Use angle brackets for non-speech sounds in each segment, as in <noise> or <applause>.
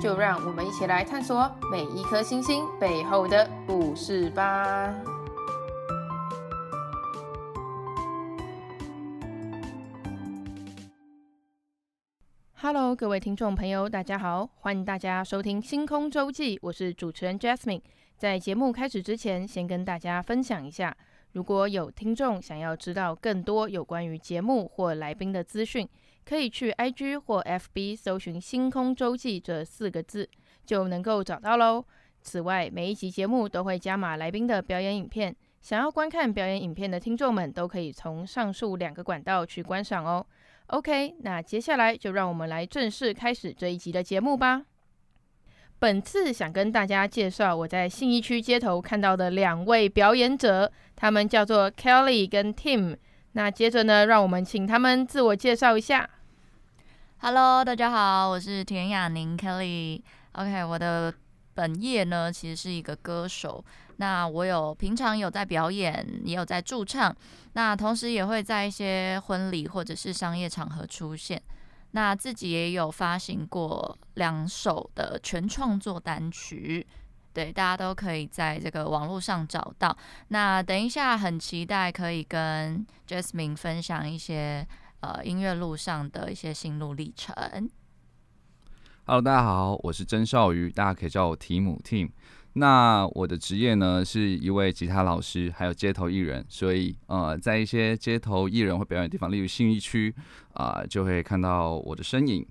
就让我们一起来探索每一颗星星背后的故事吧。Hello，各位听众朋友，大家好，欢迎大家收听《星空周记》，我是主持人 Jasmine。在节目开始之前，先跟大家分享一下，如果有听众想要知道更多有关于节目或来宾的资讯，可以去 IG 或 FB 搜寻“星空周记”这四个字，就能够找到喽。此外，每一集节目都会加码来宾的表演影片，想要观看表演影片的听众们都可以从上述两个管道去观赏哦。OK，那接下来就让我们来正式开始这一集的节目吧。本次想跟大家介绍我在信义区街头看到的两位表演者，他们叫做 Kelly 跟 Tim。那接着呢，让我们请他们自我介绍一下。Hello，大家好，我是田雅宁 Kelly。OK，我的本业呢，其实是一个歌手。那我有平常有在表演，也有在驻唱。那同时也会在一些婚礼或者是商业场合出现。那自己也有发行过两首的全创作单曲，对，大家都可以在这个网络上找到。那等一下很期待可以跟 Jasmine 分享一些。呃，音乐路上的一些心路历程。Hello，大家好，我是曾少瑜，大家可以叫我提姆 Tim。那我的职业呢，是一位吉他老师，还有街头艺人。所以，呃，在一些街头艺人会表演的地方，例如信义区，啊、就会看到我的身影。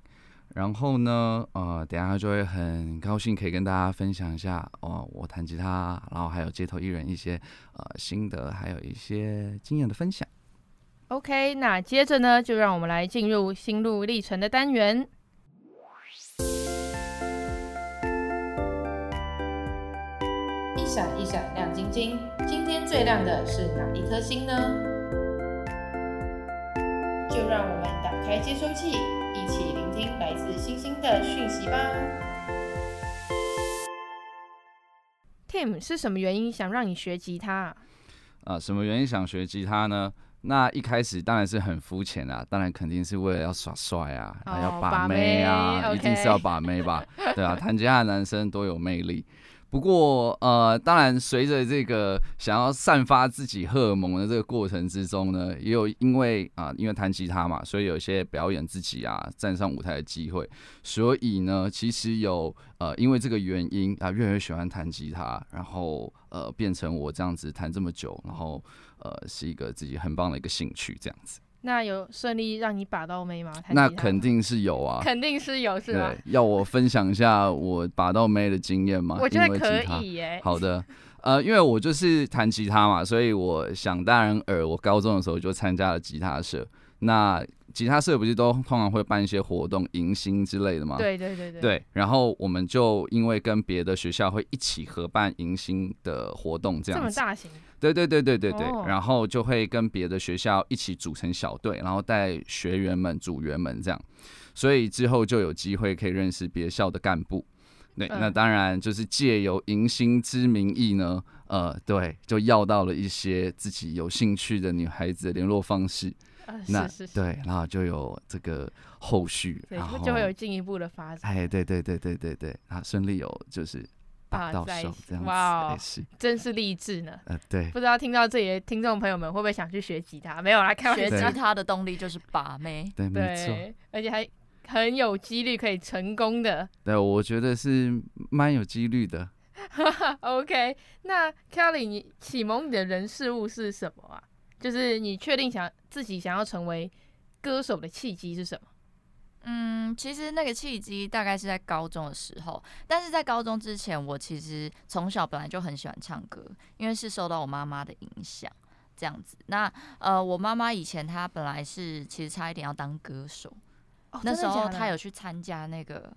然后呢，呃，等下就会很高兴可以跟大家分享一下，哦、我弹吉他，然后还有街头艺人一些呃心得，还有一些经验的分享。OK，那接着呢，就让我们来进入心路历程的单元。一闪一闪亮晶晶，今天最亮的是哪一颗星呢？就让我们打开接收器，一起聆听来自星星的讯息吧。Tim，是什么原因想让你学吉他啊？啊，什么原因想学吉他呢？那一开始当然是很肤浅啦，当然肯定是为了要耍帅啊，还要把妹啊，哦、一定是要把妹吧？<laughs> 对啊，弹吉他的男生多有魅力。不过呃，当然随着这个想要散发自己荷尔蒙的这个过程之中呢，也有因为啊、呃，因为弹吉他嘛，所以有一些表演自己啊，站上舞台的机会。所以呢，其实有呃，因为这个原因啊，越来越喜欢弹吉他，然后呃，变成我这样子弹这么久，然后。呃，是一个自己很棒的一个兴趣，这样子。那有顺利让你把到妹吗？那肯定是有啊，肯定是有，是吧？要我分享一下我把到妹的经验吗？<laughs> 我觉得可以耶。好的，呃，因为我就是弹吉他嘛，所以我想当然尔，我高中的时候就参加了吉他社。那吉他社不是都通常会办一些活动、迎新之类的吗？对对对对。对，然后我们就因为跟别的学校会一起合办迎新的活动，这样子。这么大型。对对对对对对，哦、然后就会跟别的学校一起组成小队，然后带学员们、组员们这样，所以之后就有机会可以认识别校的干部。对，嗯、那当然就是借由迎新之名义呢，呃，对，就要到了一些自己有兴趣的女孩子的联络方式。呃、那是是是对，然后就有这个后续，然后就会有进一步的发展。哎，对对对对对对，啊，顺利有就是把到手这样子，哇、哦，是真是励志呢。呃，对，不知道听到这里的听众朋友们会不会想去学吉他？没有来看，学吉他的动力就是把妹，对，对没错，而且还很有几率可以成功的。对，我觉得是蛮有几率的。<laughs> OK，那 Kelly，你启蒙你的人事物是什么啊？就是你确定想自己想要成为歌手的契机是什么？嗯，其实那个契机大概是在高中的时候，但是在高中之前，我其实从小本来就很喜欢唱歌，因为是受到我妈妈的影响这样子。那呃，我妈妈以前她本来是其实差一点要当歌手，哦，那时候她有去参加那个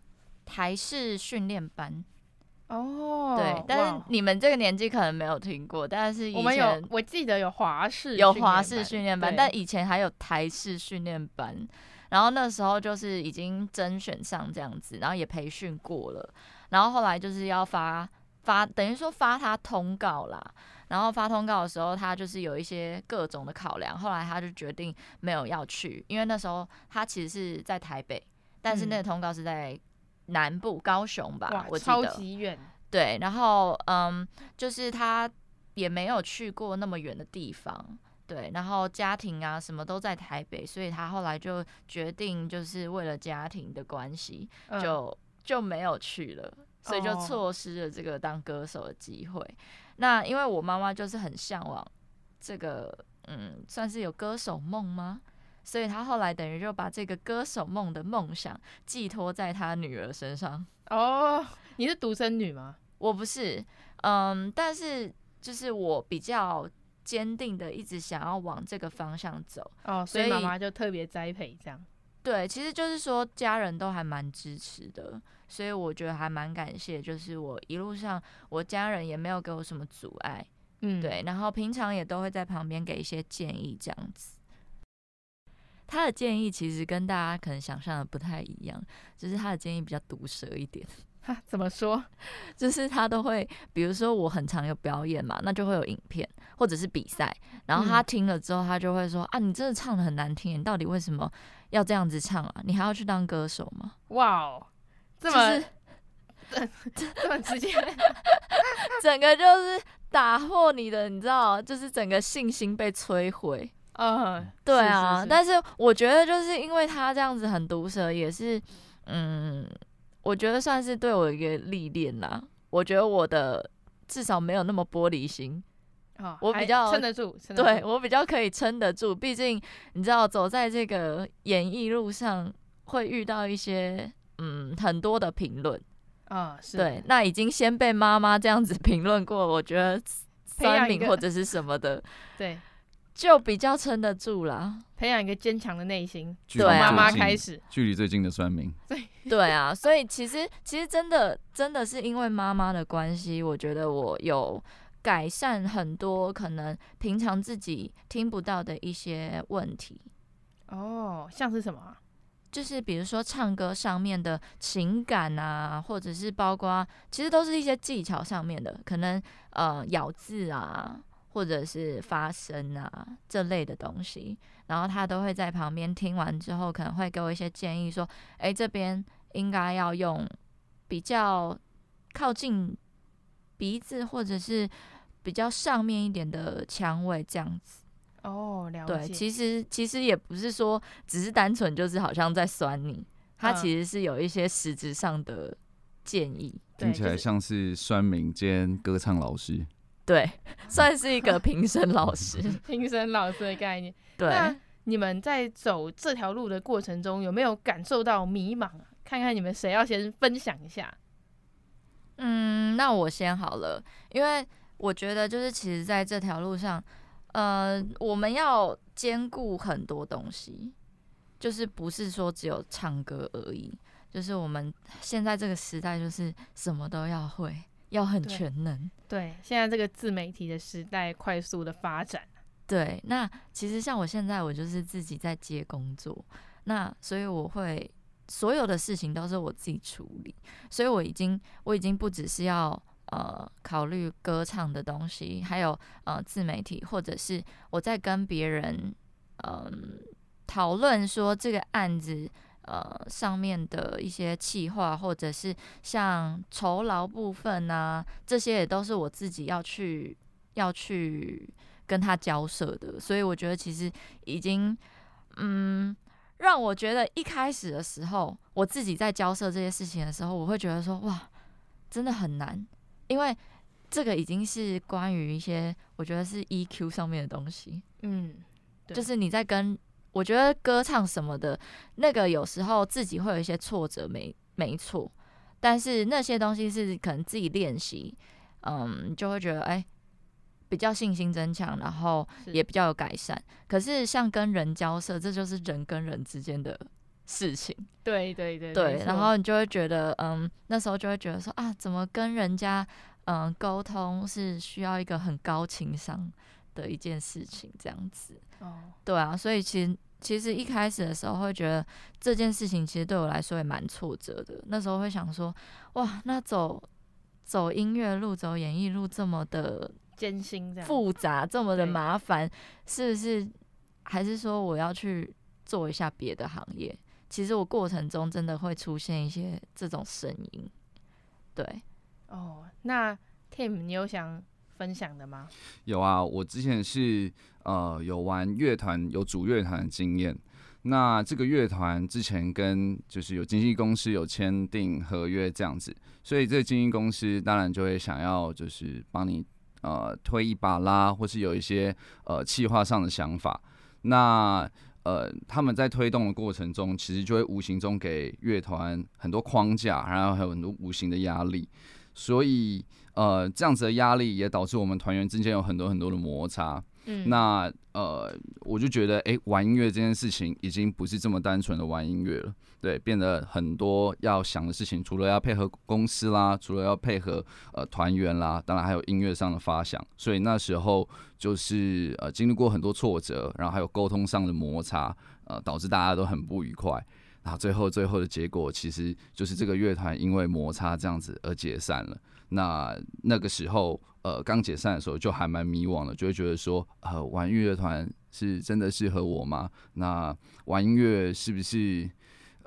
台式训练班。哦，对，但是你们这个年纪可能没有听过，但是以前我们有，我记得有华式有华式训练班，但以前还有台式训练班，然后那时候就是已经甄选上这样子，然后也培训过了，然后后来就是要发发，等于说发他通告啦，然后发通告的时候，他就是有一些各种的考量，后来他就决定没有要去，因为那时候他其实是在台北，但是那个通告是在。南部高雄吧，我记得。超级远。对，然后嗯，就是他也没有去过那么远的地方，对，然后家庭啊什么都在台北，所以他后来就决定，就是为了家庭的关系，就、嗯、就没有去了，所以就错失了这个当歌手的机会。哦、那因为我妈妈就是很向往这个，嗯，算是有歌手梦吗？所以他后来等于就把这个歌手梦的梦想寄托在他女儿身上。哦，你是独生女吗？我不是，嗯，但是就是我比较坚定的一直想要往这个方向走。哦，所以妈妈就特别栽培这样。对，其实就是说家人都还蛮支持的，所以我觉得还蛮感谢，就是我一路上我家人也没有给我什么阻碍。嗯，对，然后平常也都会在旁边给一些建议这样子。他的建议其实跟大家可能想象的不太一样，就是他的建议比较毒舌一点。哈，<laughs> 怎么说？<laughs> 就是他都会，比如说我很常有表演嘛，那就会有影片或者是比赛，然后他听了之后，他就会说、嗯、啊，你真的唱的很难听，你到底为什么要这样子唱啊？你还要去当歌手吗？哇哦，这么这这么直接，<laughs> 整个就是打破你的，你知道，就是整个信心被摧毁。嗯，对啊，是是是，但是我觉得就是因为他这样子很毒舌，也是，嗯，我觉得算是对我一个历练啦。我觉得我的至少没有那么玻璃心，哦、我比较撑得住，撑得住，对，我比较可以撑得住。毕竟你知道，走在这个演艺路上会遇到一些嗯很多的评论啊，是对，那已经先被妈妈这样子 <laughs> 评论过，我觉得酸民或者是什么的，对。就比较撑得住啦，培养一个坚强的内心。对妈妈开始，距离最近的酸民。对对啊，所以其实其实真的真的是因为妈妈的关系，我觉得我有改善很多可能平常自己听不到的一些问题。哦，像是什么？就是比如说唱歌上面的情感啊，或者是包括其实都是一些技巧上面的，可能呃咬字啊。或者是发声啊这类的东西，然后他都会在旁边听完之后，可能会给我一些建议，说：“哎，这边应该要用比较靠近鼻子，或者是比较上面一点的腔位，这样子。”哦，了解。对，其实其实也不是说只是单纯就是好像在酸你，他其实是有一些实质上的建议。听起来像是酸民兼歌唱老师。对，算是一个评审老师，<laughs> 评审老师的概念。对，那你们在走这条路的过程中，有没有感受到迷茫？看看你们谁要先分享一下。嗯，那我先好了，因为我觉得就是其实在这条路上，呃，我们要兼顾很多东西，就是不是说只有唱歌而已，就是我们现在这个时代，就是什么都要会。要很全能，对，现在这个自媒体的时代快速的发展，对。那其实像我现在，我就是自己在接工作，那所以我会所有的事情都是我自己处理，所以我已经我已经不只是要呃考虑歌唱的东西，还有呃自媒体，或者是我在跟别人嗯讨论说这个案子。呃，上面的一些企划，或者是像酬劳部分啊，这些也都是我自己要去要去跟他交涉的。所以我觉得其实已经，嗯，让我觉得一开始的时候，我自己在交涉这些事情的时候，我会觉得说，哇，真的很难，因为这个已经是关于一些我觉得是 EQ 上面的东西。嗯，就是你在跟。我觉得歌唱什么的，那个有时候自己会有一些挫折，没没错。但是那些东西是可能自己练习，嗯，就会觉得哎、欸，比较信心增强，然后也比较有改善。可是像跟人交涉，这就是人跟人之间的事情。对对对对，然后你就会觉得，嗯，那时候就会觉得说啊，怎么跟人家嗯沟通是需要一个很高情商的一件事情，这样子。哦，对啊，所以其实其实一开始的时候会觉得这件事情其实对我来说也蛮挫折的。那时候会想说，哇，那走走音乐路、走演艺路这么的艰辛、复杂、这么的麻烦，是不是？还是说我要去做一下别的行业？其实我过程中真的会出现一些这种声音，对。哦，那 Tim，你有想分享的吗？有啊，我之前是呃有玩乐团，有组乐团的经验。那这个乐团之前跟就是有经纪公司有签订合约这样子，所以这个经纪公司当然就会想要就是帮你呃推一把啦，或是有一些呃企划上的想法。那呃，他们在推动的过程中，其实就会无形中给乐团很多框架，然后还有很多无形的压力，所以呃，这样子的压力也导致我们团员之间有很多很多的摩擦。嗯，那呃，我就觉得，哎、欸，玩音乐这件事情已经不是这么单纯的玩音乐了，对，变得很多要想的事情，除了要配合公司啦，除了要配合呃团员啦，当然还有音乐上的发想，所以那时候就是呃经历过很多挫折，然后还有沟通上的摩擦，呃，导致大家都很不愉快，然后最后最后的结果其实就是这个乐团因为摩擦这样子而解散了。那那个时候，呃，刚解散的时候就还蛮迷惘的，就会觉得说，呃，玩乐团是真的适合我吗？那玩音乐是不是，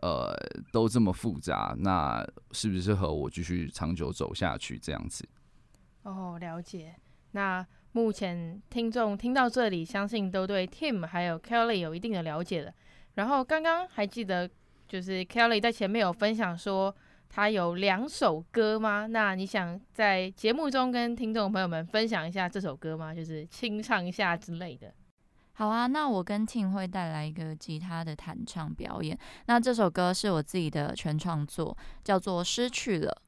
呃，都这么复杂？那是不是和我继续长久走下去这样子？哦，了解。那目前听众听到这里，相信都对 Tim 还有 Kelly 有一定的了解了。然后刚刚还记得，就是 Kelly 在前面有分享说。他有两首歌吗？那你想在节目中跟听众朋友们分享一下这首歌吗？就是清唱一下之类的。好啊，那我跟 Tim 会带来一个吉他的弹唱表演。那这首歌是我自己的全创作，叫做《失去了》。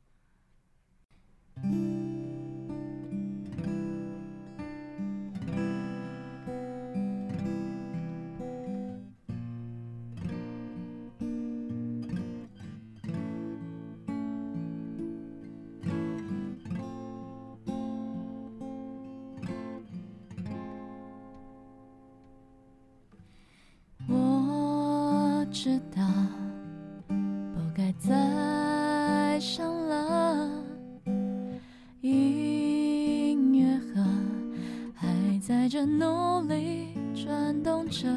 努力转动着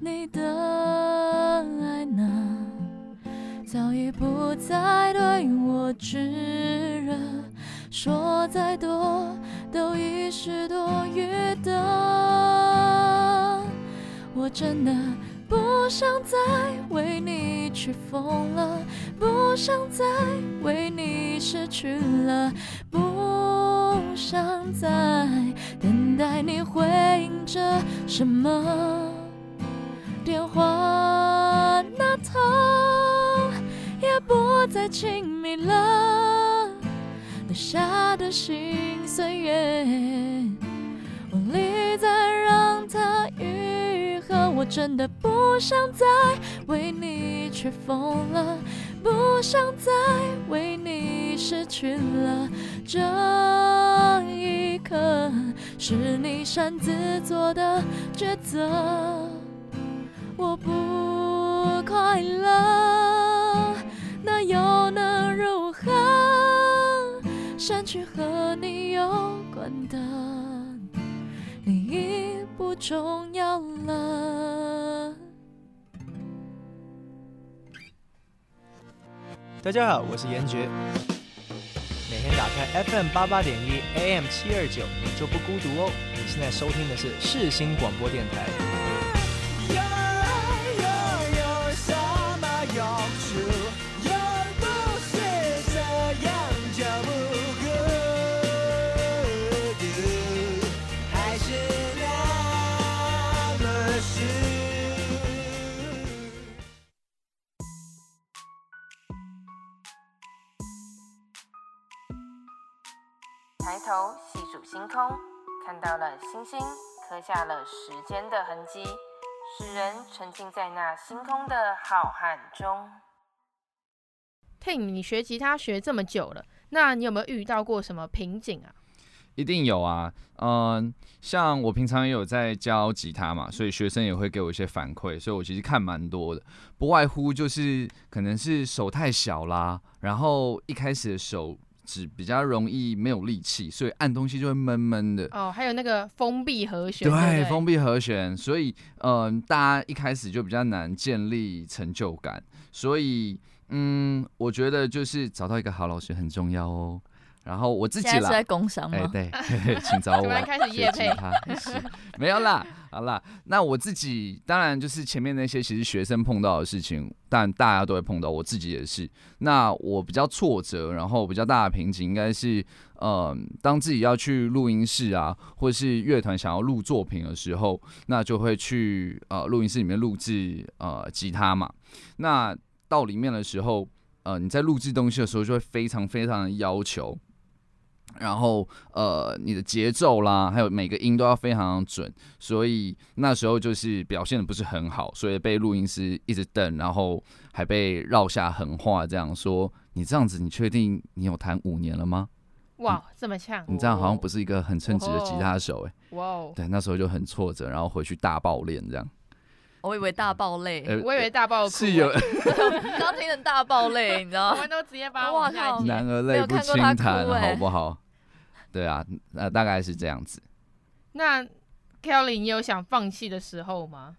你的爱呢？早已不再对我炙热说再多都已是多余的。我真的不想再为你去疯了不想再为你失去了不想再等待你回应着什么。电话那头也不再亲密了，留下的心碎语，无力再让它愈合我真的不想再为你去疯了，不想再为你失去了。这一刻是你擅自做的抉择，我不快乐，那又能如何？删去和你有关的，你已不重要了。大家好，我是严爵。每天打开 FM 八八点一 AM 七二九，你就不孤独哦。你现在收听的是世新广播电台。星空，看到了星星，刻下了时间的痕迹。使人沉浸在那星空的浩瀚中。Tim，你学吉他学这么久了，那你有没有遇到过什么瓶颈啊？一定有啊，嗯，像我平常也有在教吉他嘛，所以学生也会给我一些反馈，所以我其实看蛮多的，不外乎就是可能是手太小啦，然后一开始的手指比较容易没有力气，所以按东西就会闷闷的。哦，还有那个封闭和弦。对，对对封闭和弦，所以嗯，大家一开始就比较难建立成就感，所以嗯，我觉得就是找到一个好老师很重要哦。然后我自己啦，现在是在工商吗？哎，对，<laughs> 请找 <laughs> 我。开始夜配没有啦，好啦。那我自己当然就是前面那些，其实学生碰到的事情，但大家都会碰到，我自己也是。那我比较挫折，然后比较大的瓶颈，应该是，嗯、呃，当自己要去录音室啊，或是乐团想要录作品的时候，那就会去呃录音室里面录制呃吉他嘛。那到里面的时候，呃，你在录制东西的时候，就会非常非常的要求。然后，呃，你的节奏啦，还有每个音都要非常准，所以那时候就是表现的不是很好，所以被录音师一直瞪，然后还被绕下狠话，这样说：“你这样子，你确定你有弹五年了吗？”哇，这么呛！你这样好像不是一个很称职的吉他手哎。哇哦！对，那时候就很挫折，然后回去大爆练这样。我以为大爆泪，呃、我以为大爆哭。是有，<laughs> 刚听成大爆泪，你知道吗？我们都直接把我靠，男儿泪不轻弹，好不好？对啊，那大概是这样子。那 Kelly，你有想放弃的时候吗？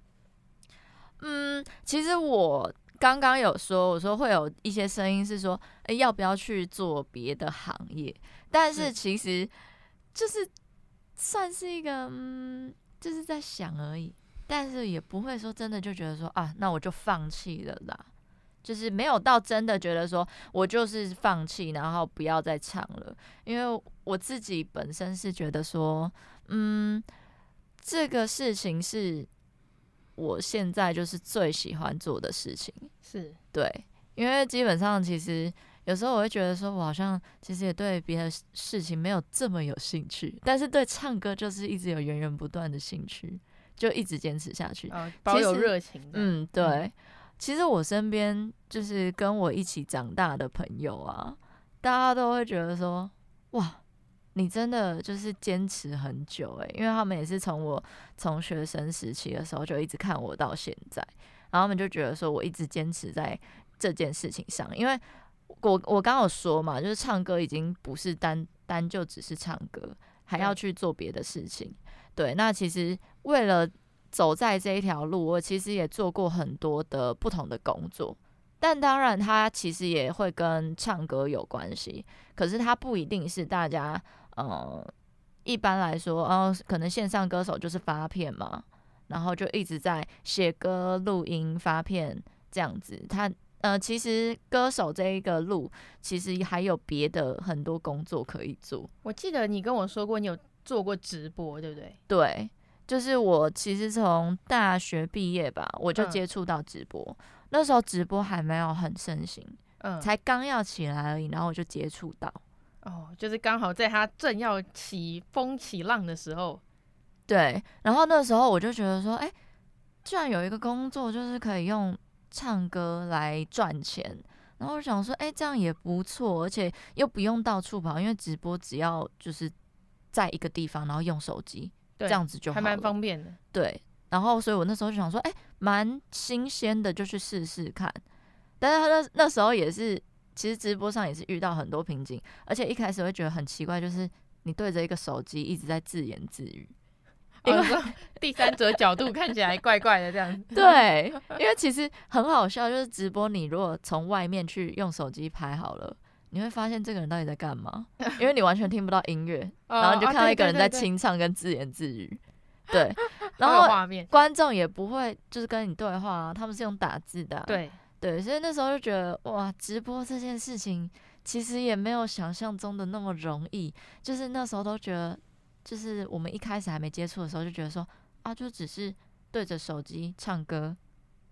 嗯，其实我刚刚有说，我说会有一些声音是说，哎，要不要去做别的行业？但是其实就是算是一个，嗯，就是在想而已。但是也不会说真的就觉得说啊，那我就放弃了啦。就是没有到真的觉得说我就是放弃，然后不要再唱了。因为我自己本身是觉得说，嗯，这个事情是我现在就是最喜欢做的事情，是对。因为基本上其实有时候我会觉得说，我好像其实也对别的事情没有这么有兴趣，但是对唱歌就是一直有源源不断的兴趣，就一直坚持下去，哦，保有热情。嗯，对。嗯。其实我身边就是跟我一起长大的朋友啊，大家都会觉得说，哇，你真的就是坚持很久诶，因为他们也是从我从学生时期的时候就一直看我到现在，然后他们就觉得说我一直坚持在这件事情上，因为我我刚刚有说嘛，就是唱歌已经不是单单就只是唱歌，还要去做别的事情，对，那其实为了。走在这一条路，我其实也做过很多的不同的工作，但当然它其实也会跟唱歌有关系。可是它不一定是大家，呃，一般来说，哦，可能线上歌手就是发片嘛，然后就一直在写歌、录音、发片这样子。他，呃，其实歌手这一个路，其实还有别的很多工作可以做。我记得你跟我说过，你有做过直播，对不对？对。就是我其实从大学毕业吧，我就接触到直播，嗯，那时候直播还没有很盛行，嗯，才刚要起来而已，然后我就接触到，哦，就是刚好在他正要起风起浪的时候，对，然后那时候我就觉得说，哎，居然有一个工作就是可以用唱歌来赚钱，然后我想说，哎，这样也不错，而且又不用到处跑，因为直播只要就是在一个地方，然后用手机。这样子就好，还蛮方便的。对，然后所以我那时候就想说，哎、欸，蛮新鲜的，就去试试看。但是他那那时候也是，其实直播上也是遇到很多瓶颈，而且一开始会觉得很奇怪，就是你对着一个手机一直在自言自语，因为 <laughs> 第三者角度看起来怪怪的这样。对，因为其实很好笑，就是直播你如果从外面去用手机拍好了。你会发现这个人到底在干嘛？<laughs> 因为你完全听不到音乐，然后你就看到一个人在清唱跟自言自语，<laughs> 对，然后观众也不会就是跟你对话啊，他们是用打字的啊，对。对，所以那时候就觉得哇，直播这件事情其实也没有想象中的那么容易，就是那时候都觉得，就是我们一开始还没接触的时候就觉得说啊，就只是对着手机唱歌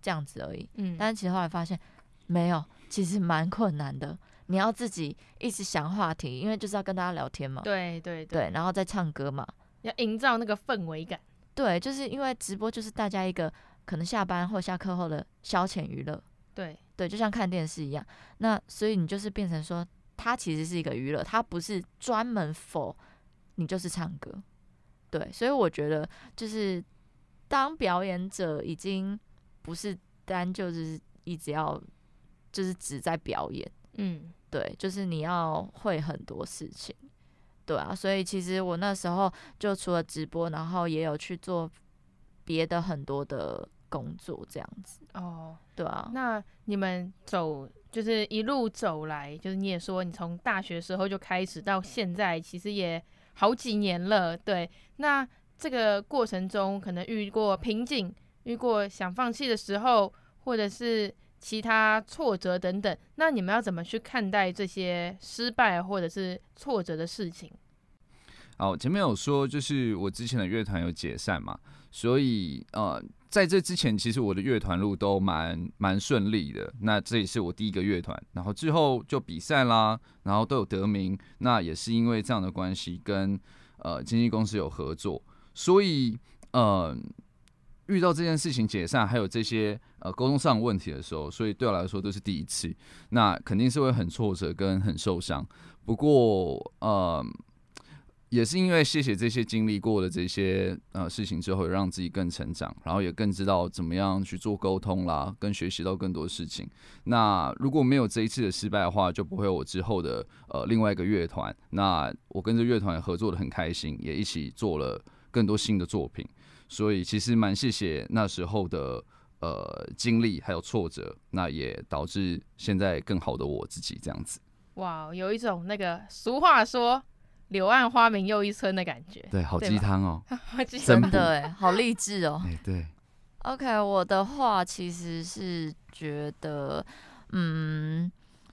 这样子而已，嗯，但是其实后来发现没有，其实蛮困难的。你要自己一直想话题，因为就是要跟大家聊天嘛。对对对，对，然后再唱歌嘛，要营造那个氛围感。对，就是因为直播就是大家一个可能下班或下课后的消遣娱乐。对对，就像看电视一样。那所以你就是变成说，它其实是一个娱乐，它不是专门 for 你就是唱歌。对，所以我觉得就是当表演者已经不是单就是一直要就是只在表演，嗯，对，就是你要会很多事情，对啊。所以其实我那时候就除了直播，然后也有去做别的很多的工作，这样子。哦，对啊。那你们走就是一路走来，就是你也说你从大学时候就开始到现在，其实也。好几年了，对，那这个过程中可能遇过瓶颈，遇过想放弃的时候，或者是其他挫折等等，那你们要怎么去看待这些失败或者是挫折的事情？好，前面有说就是我之前的乐团有解散嘛，所以呃。在这之前，其实我的乐团路都蛮蛮顺利的。那这也是我第一个乐团，然后之后就比赛啦，然后都有得名。那也是因为这样的关系，跟呃经纪公司有合作，所以呃遇到这件事情解散，还有这些呃沟通上的问题的时候，所以对我来说都是第一次。那肯定是会很挫折跟很受伤。不过呃。也是因为谢谢这些经历过的这些呃事情之后，让自己更成长，然后也更知道怎么样去做沟通啦，跟学习到更多事情。那如果没有这一次的失败的话，就不会有我之后的呃另外一个乐团。那我跟这乐团也合作得很开心，也一起做了更多新的作品。所以其实蛮谢谢那时候的呃经历还有挫折，那也导致现在更好的我自己这样子。哇，有一种那个俗话说。柳暗花明又一村的感觉，对，好 <laughs> <laughs> 鸡汤哦，真的哎，好励志哦。哎，对。OK，我的话其实是觉得，嗯，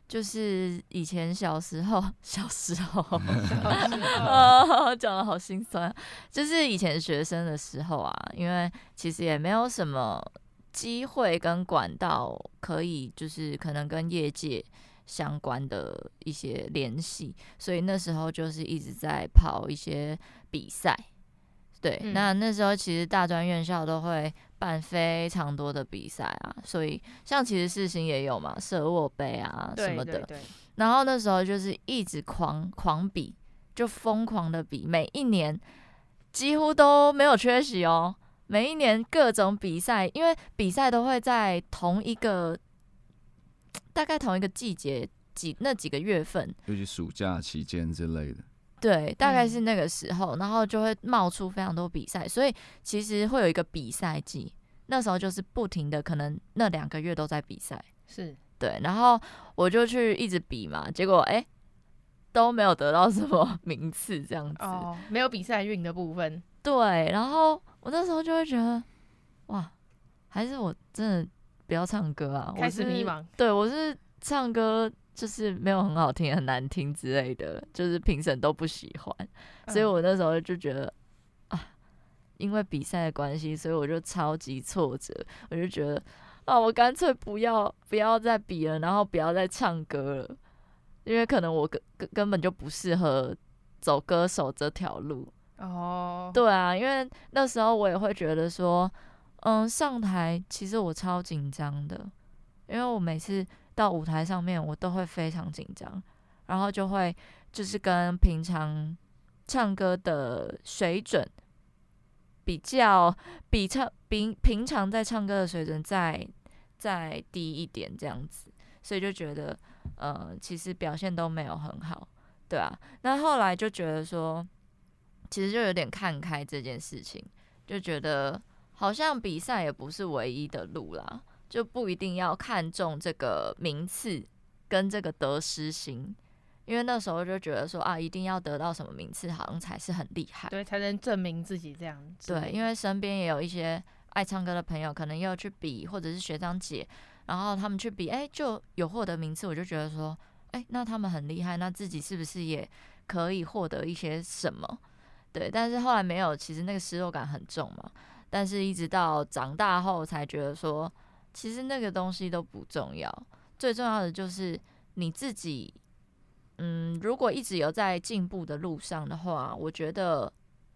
就是以前小时候，<laughs> 小时候，<laughs> 啊讲的好心酸。就是以前学生的时候啊，因为其实也没有什么机会跟管道可以，就是可能跟业界。相关的一些联系，所以那时候就是一直在跑一些比赛。对，嗯、那那时候其实大专院校都会办非常多的比赛啊，所以像其实世新也有嘛，舍沃杯啊什么的。对对对。然后那时候就是一直狂狂比，就疯狂的比，每一年几乎都没有缺席哦。每一年各种比赛，因为比赛都会在同一个。大概同一个季节几那几个月份，尤其暑假期间之类的。对，大概是那个时候，嗯、然后就会冒出非常多比赛，所以其实会有一个比赛季。那时候就是不停的，可能那两个月都在比赛。是对，然后我就去一直比嘛，结果哎、欸、都没有得到什么 <laughs> 名次，这样子。哦，没有比赛运的部分。对，然后我那时候就会觉得，哇，还是我真的。不要唱歌啊！开始迷茫。对，我是唱歌就是没有很好听、很难听之类的，就是评审都不喜欢，所以我那时候就觉得啊，因为比赛的关系，所以我就超级挫折。我就觉得啊，我干脆不要不要再比了，然后不要再唱歌了，因为可能我根根根本就不适合走歌手这条路。哦，对啊，因为那时候我也会觉得说。嗯，上台其实我超紧张的，因为我每次到舞台上面，我都会非常紧张，然后就会就是跟平常唱歌的水准比较，比唱比平常在唱歌的水准再再低一点这样子，所以就觉得，呃，其实表现都没有很好，对啊。那后来就觉得说，其实就有点看开这件事情，就觉得。好像比赛也不是唯一的路啦，就不一定要看重这个名次跟这个得失心，因为那时候就觉得说啊，一定要得到什么名次，好像才是很厉害，对，才能证明自己这样子。对，因为身边也有一些爱唱歌的朋友，可能要去比，或者是学长姐，然后他们去比，哎、欸，就有获得名次，我就觉得说，哎、欸，那他们很厉害，那自己是不是也可以获得一些什么？对，但是后来没有，其实那个失落感很重嘛。但是，一直到长大后才觉得说，其实那个东西都不重要，最重要的就是你自己。嗯，如果一直有在进步的路上的话，我觉得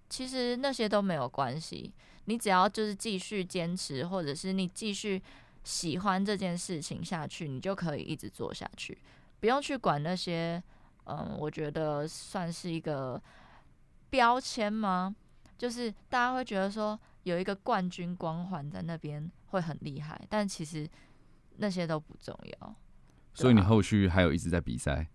其实那些都没有关系。你只要就是继续坚持，或者是你继续喜欢这件事情下去，你就可以一直做下去，不用去管那些。嗯，我觉得算是一个标签吗？就是大家会觉得说有一个冠军光环在那边会很厉害，但其实那些都不重要。所以你后续还有一直在比赛？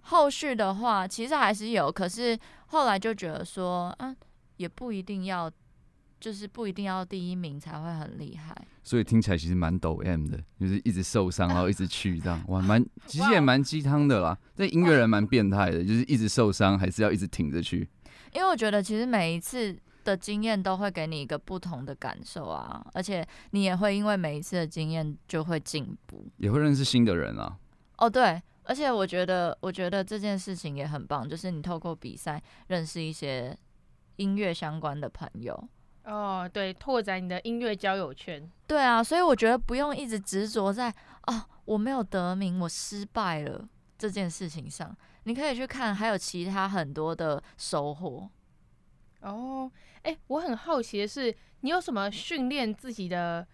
后续的话，其实还是有，可是后来就觉得说，啊，也不一定要。就是不一定要第一名才会很厉害，所以听起来其实蛮抖 M 的，就是一直受伤，然后一直去这样，哇，<laughs> 蛮其实也蛮鸡汤的啦。这音乐人蛮变态的，就是一直受伤，还是要一直挺着去。因为我觉得其实每一次的经验都会给你一个不同的感受啊，而且你也会因为每一次的经验就会进步，也会认识新的人啊。哦，对，而且我觉得我觉得这件事情也很棒，就是你透过比赛认识一些音乐相关的朋友。哦，对，拓展你的音乐交友圈。对啊，所以我觉得不用一直执着在哦，我没有得名，我失败了这件事情上。你可以去看，还有其他很多的收获。哦，哎，我很好奇的是，你有什么训练自己的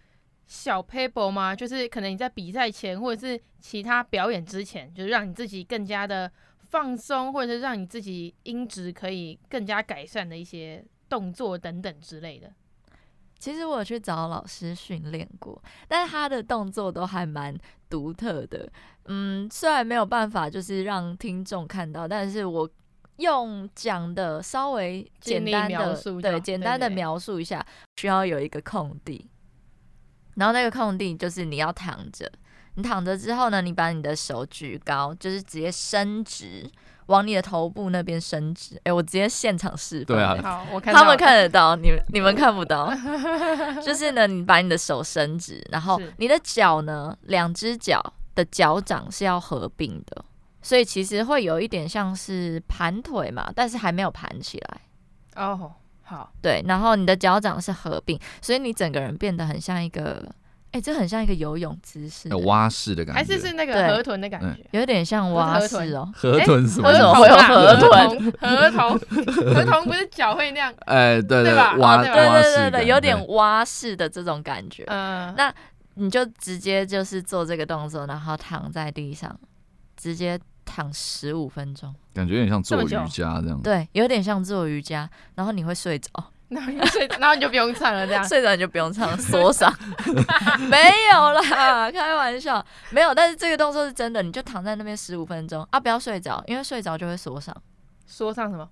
小 paper 吗？就是可能你在比赛前，或者是其他表演之前，就是让你自己更加的放松，或者是让你自己音质可以更加改善的一些。动作等等之类的，其实我有去找老师训练过，但是他的动作都还蛮独特的。嗯，虽然没有办法就是让听众看到，但是我用讲的稍微简单的对简单的描述一下，需要有一个空地，然后那个空地就是你要躺着，你躺着之后呢，你把你的手举高，就是直接伸直。往你的头部那边伸直，哎、欸，我直接现场示范。对啊，好，我看他们看得到，你们你们看不到。<laughs> 就是呢，你把你的手伸直，然后你的脚呢，两只脚的脚掌是要合并的，所以其实会有一点像是盘腿嘛，但是还没有盘起来。哦，好，对，然后你的脚掌是合并，所以你整个人变得很像一个。哎、欸，这很像一个游泳姿势，有蛙式的感觉，还是是那个河豚的感觉，有点像蛙式哦。河豚什么？为什么会有河豚？河豚，<laughs> 河豚不是脚会那样？<laughs> 哎、欸，对对，对吧？蛙，对对对对，有点蛙式的这种感觉。嗯，那你就直接就是做这个动作，然后躺在地上，直接躺十五分钟，感觉有点像做瑜伽这样。对，有点像做瑜伽，然后你会睡着。<laughs> 然后你睡，然后你就不用唱了，这样睡着你就不用唱，锁上。<laughs> 没有啦，开玩笑，没有。但是这个动作是真的，你就躺在那边十五分钟啊，不要睡着，因为睡着就会锁上。锁上什么？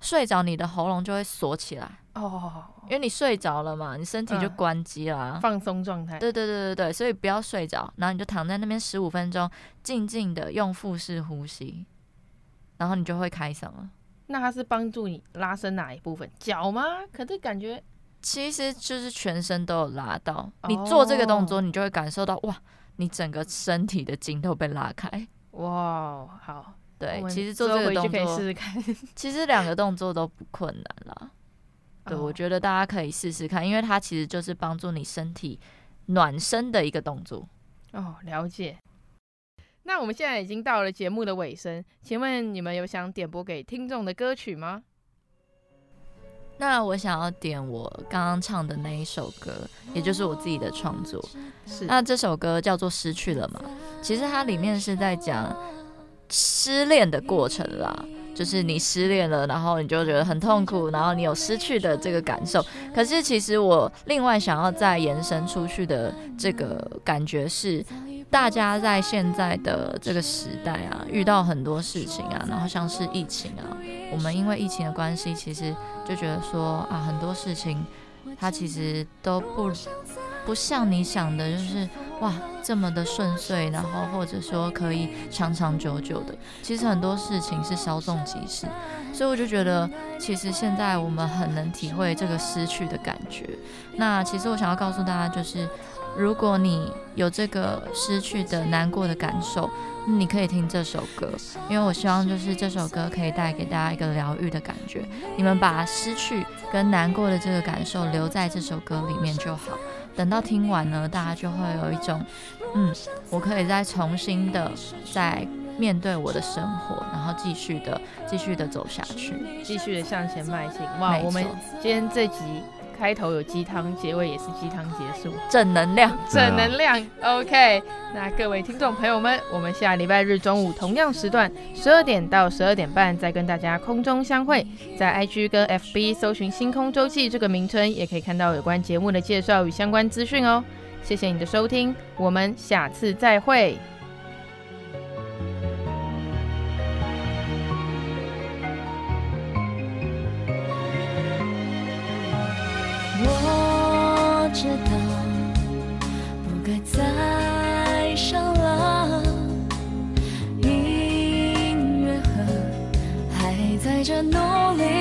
睡着你的喉咙就会锁起来哦，因为你睡着了嘛，你身体就关机啦，嗯，放松状态。对对对对对，所以不要睡着，然后你就躺在那边十五分钟，静静的用腹式呼吸，然后你就会开嗓了。那它是帮助你拉伸哪一部分？脚吗？可是感觉其实就是全身都有拉到。你做这个动作，你就会感受到哇，你整个身体的筋都被拉开。哇，好，对，其实做这个动作可以试试看。<laughs> 其实两个动作都不困难啦。<laughs> 对，我觉得大家可以试试看，因为它其实就是帮助你身体暖身的一个动作。哦，了解。那我们现在已经到了节目的尾声，请问你们有想点播给听众的歌曲吗？那我想要点我刚刚唱的那一首歌，也就是我自己的创作。是。那这首歌叫做《失去了》嘛？其实它里面是在讲失恋的过程啦，就是你失恋了，然后你就觉得很痛苦，然后你有失去的这个感受。可是其实我另外想要再延伸出去的这个感觉是。大家在现在的这个时代啊，遇到很多事情啊，然后像是疫情啊，我们因为疫情的关系，其实就觉得说啊，很多事情它其实都不不像你想的，就是哇这么的顺遂，然后或者说可以长长久久的。其实很多事情是稍纵即逝，所以我就觉得，其实现在我们很能体会这个失去的感觉。那其实我想要告诉大家就是。如果你有这个失去的难过的感受，你可以听这首歌，因为我希望就是这首歌可以带给大家一个疗愈的感觉。你们把失去跟难过的这个感受留在这首歌里面就好。等到听完呢，大家就会有一种，嗯，我可以再重新的再面对我的生活，然后继续的继续的走下去，继续的向前迈进。哇，我们今天这集。开头有鸡汤，结尾也是鸡汤结束，正能量，正能量。OK，那各位听众朋友们，我们下礼拜日中午同样时段，十二点到十二点半再跟大家空中相会，在 IG 跟 FB 搜寻“星空周记”这个名称，也可以看到有关节目的介绍与相关资讯哦。谢谢你的收听，我们下次再会。努力。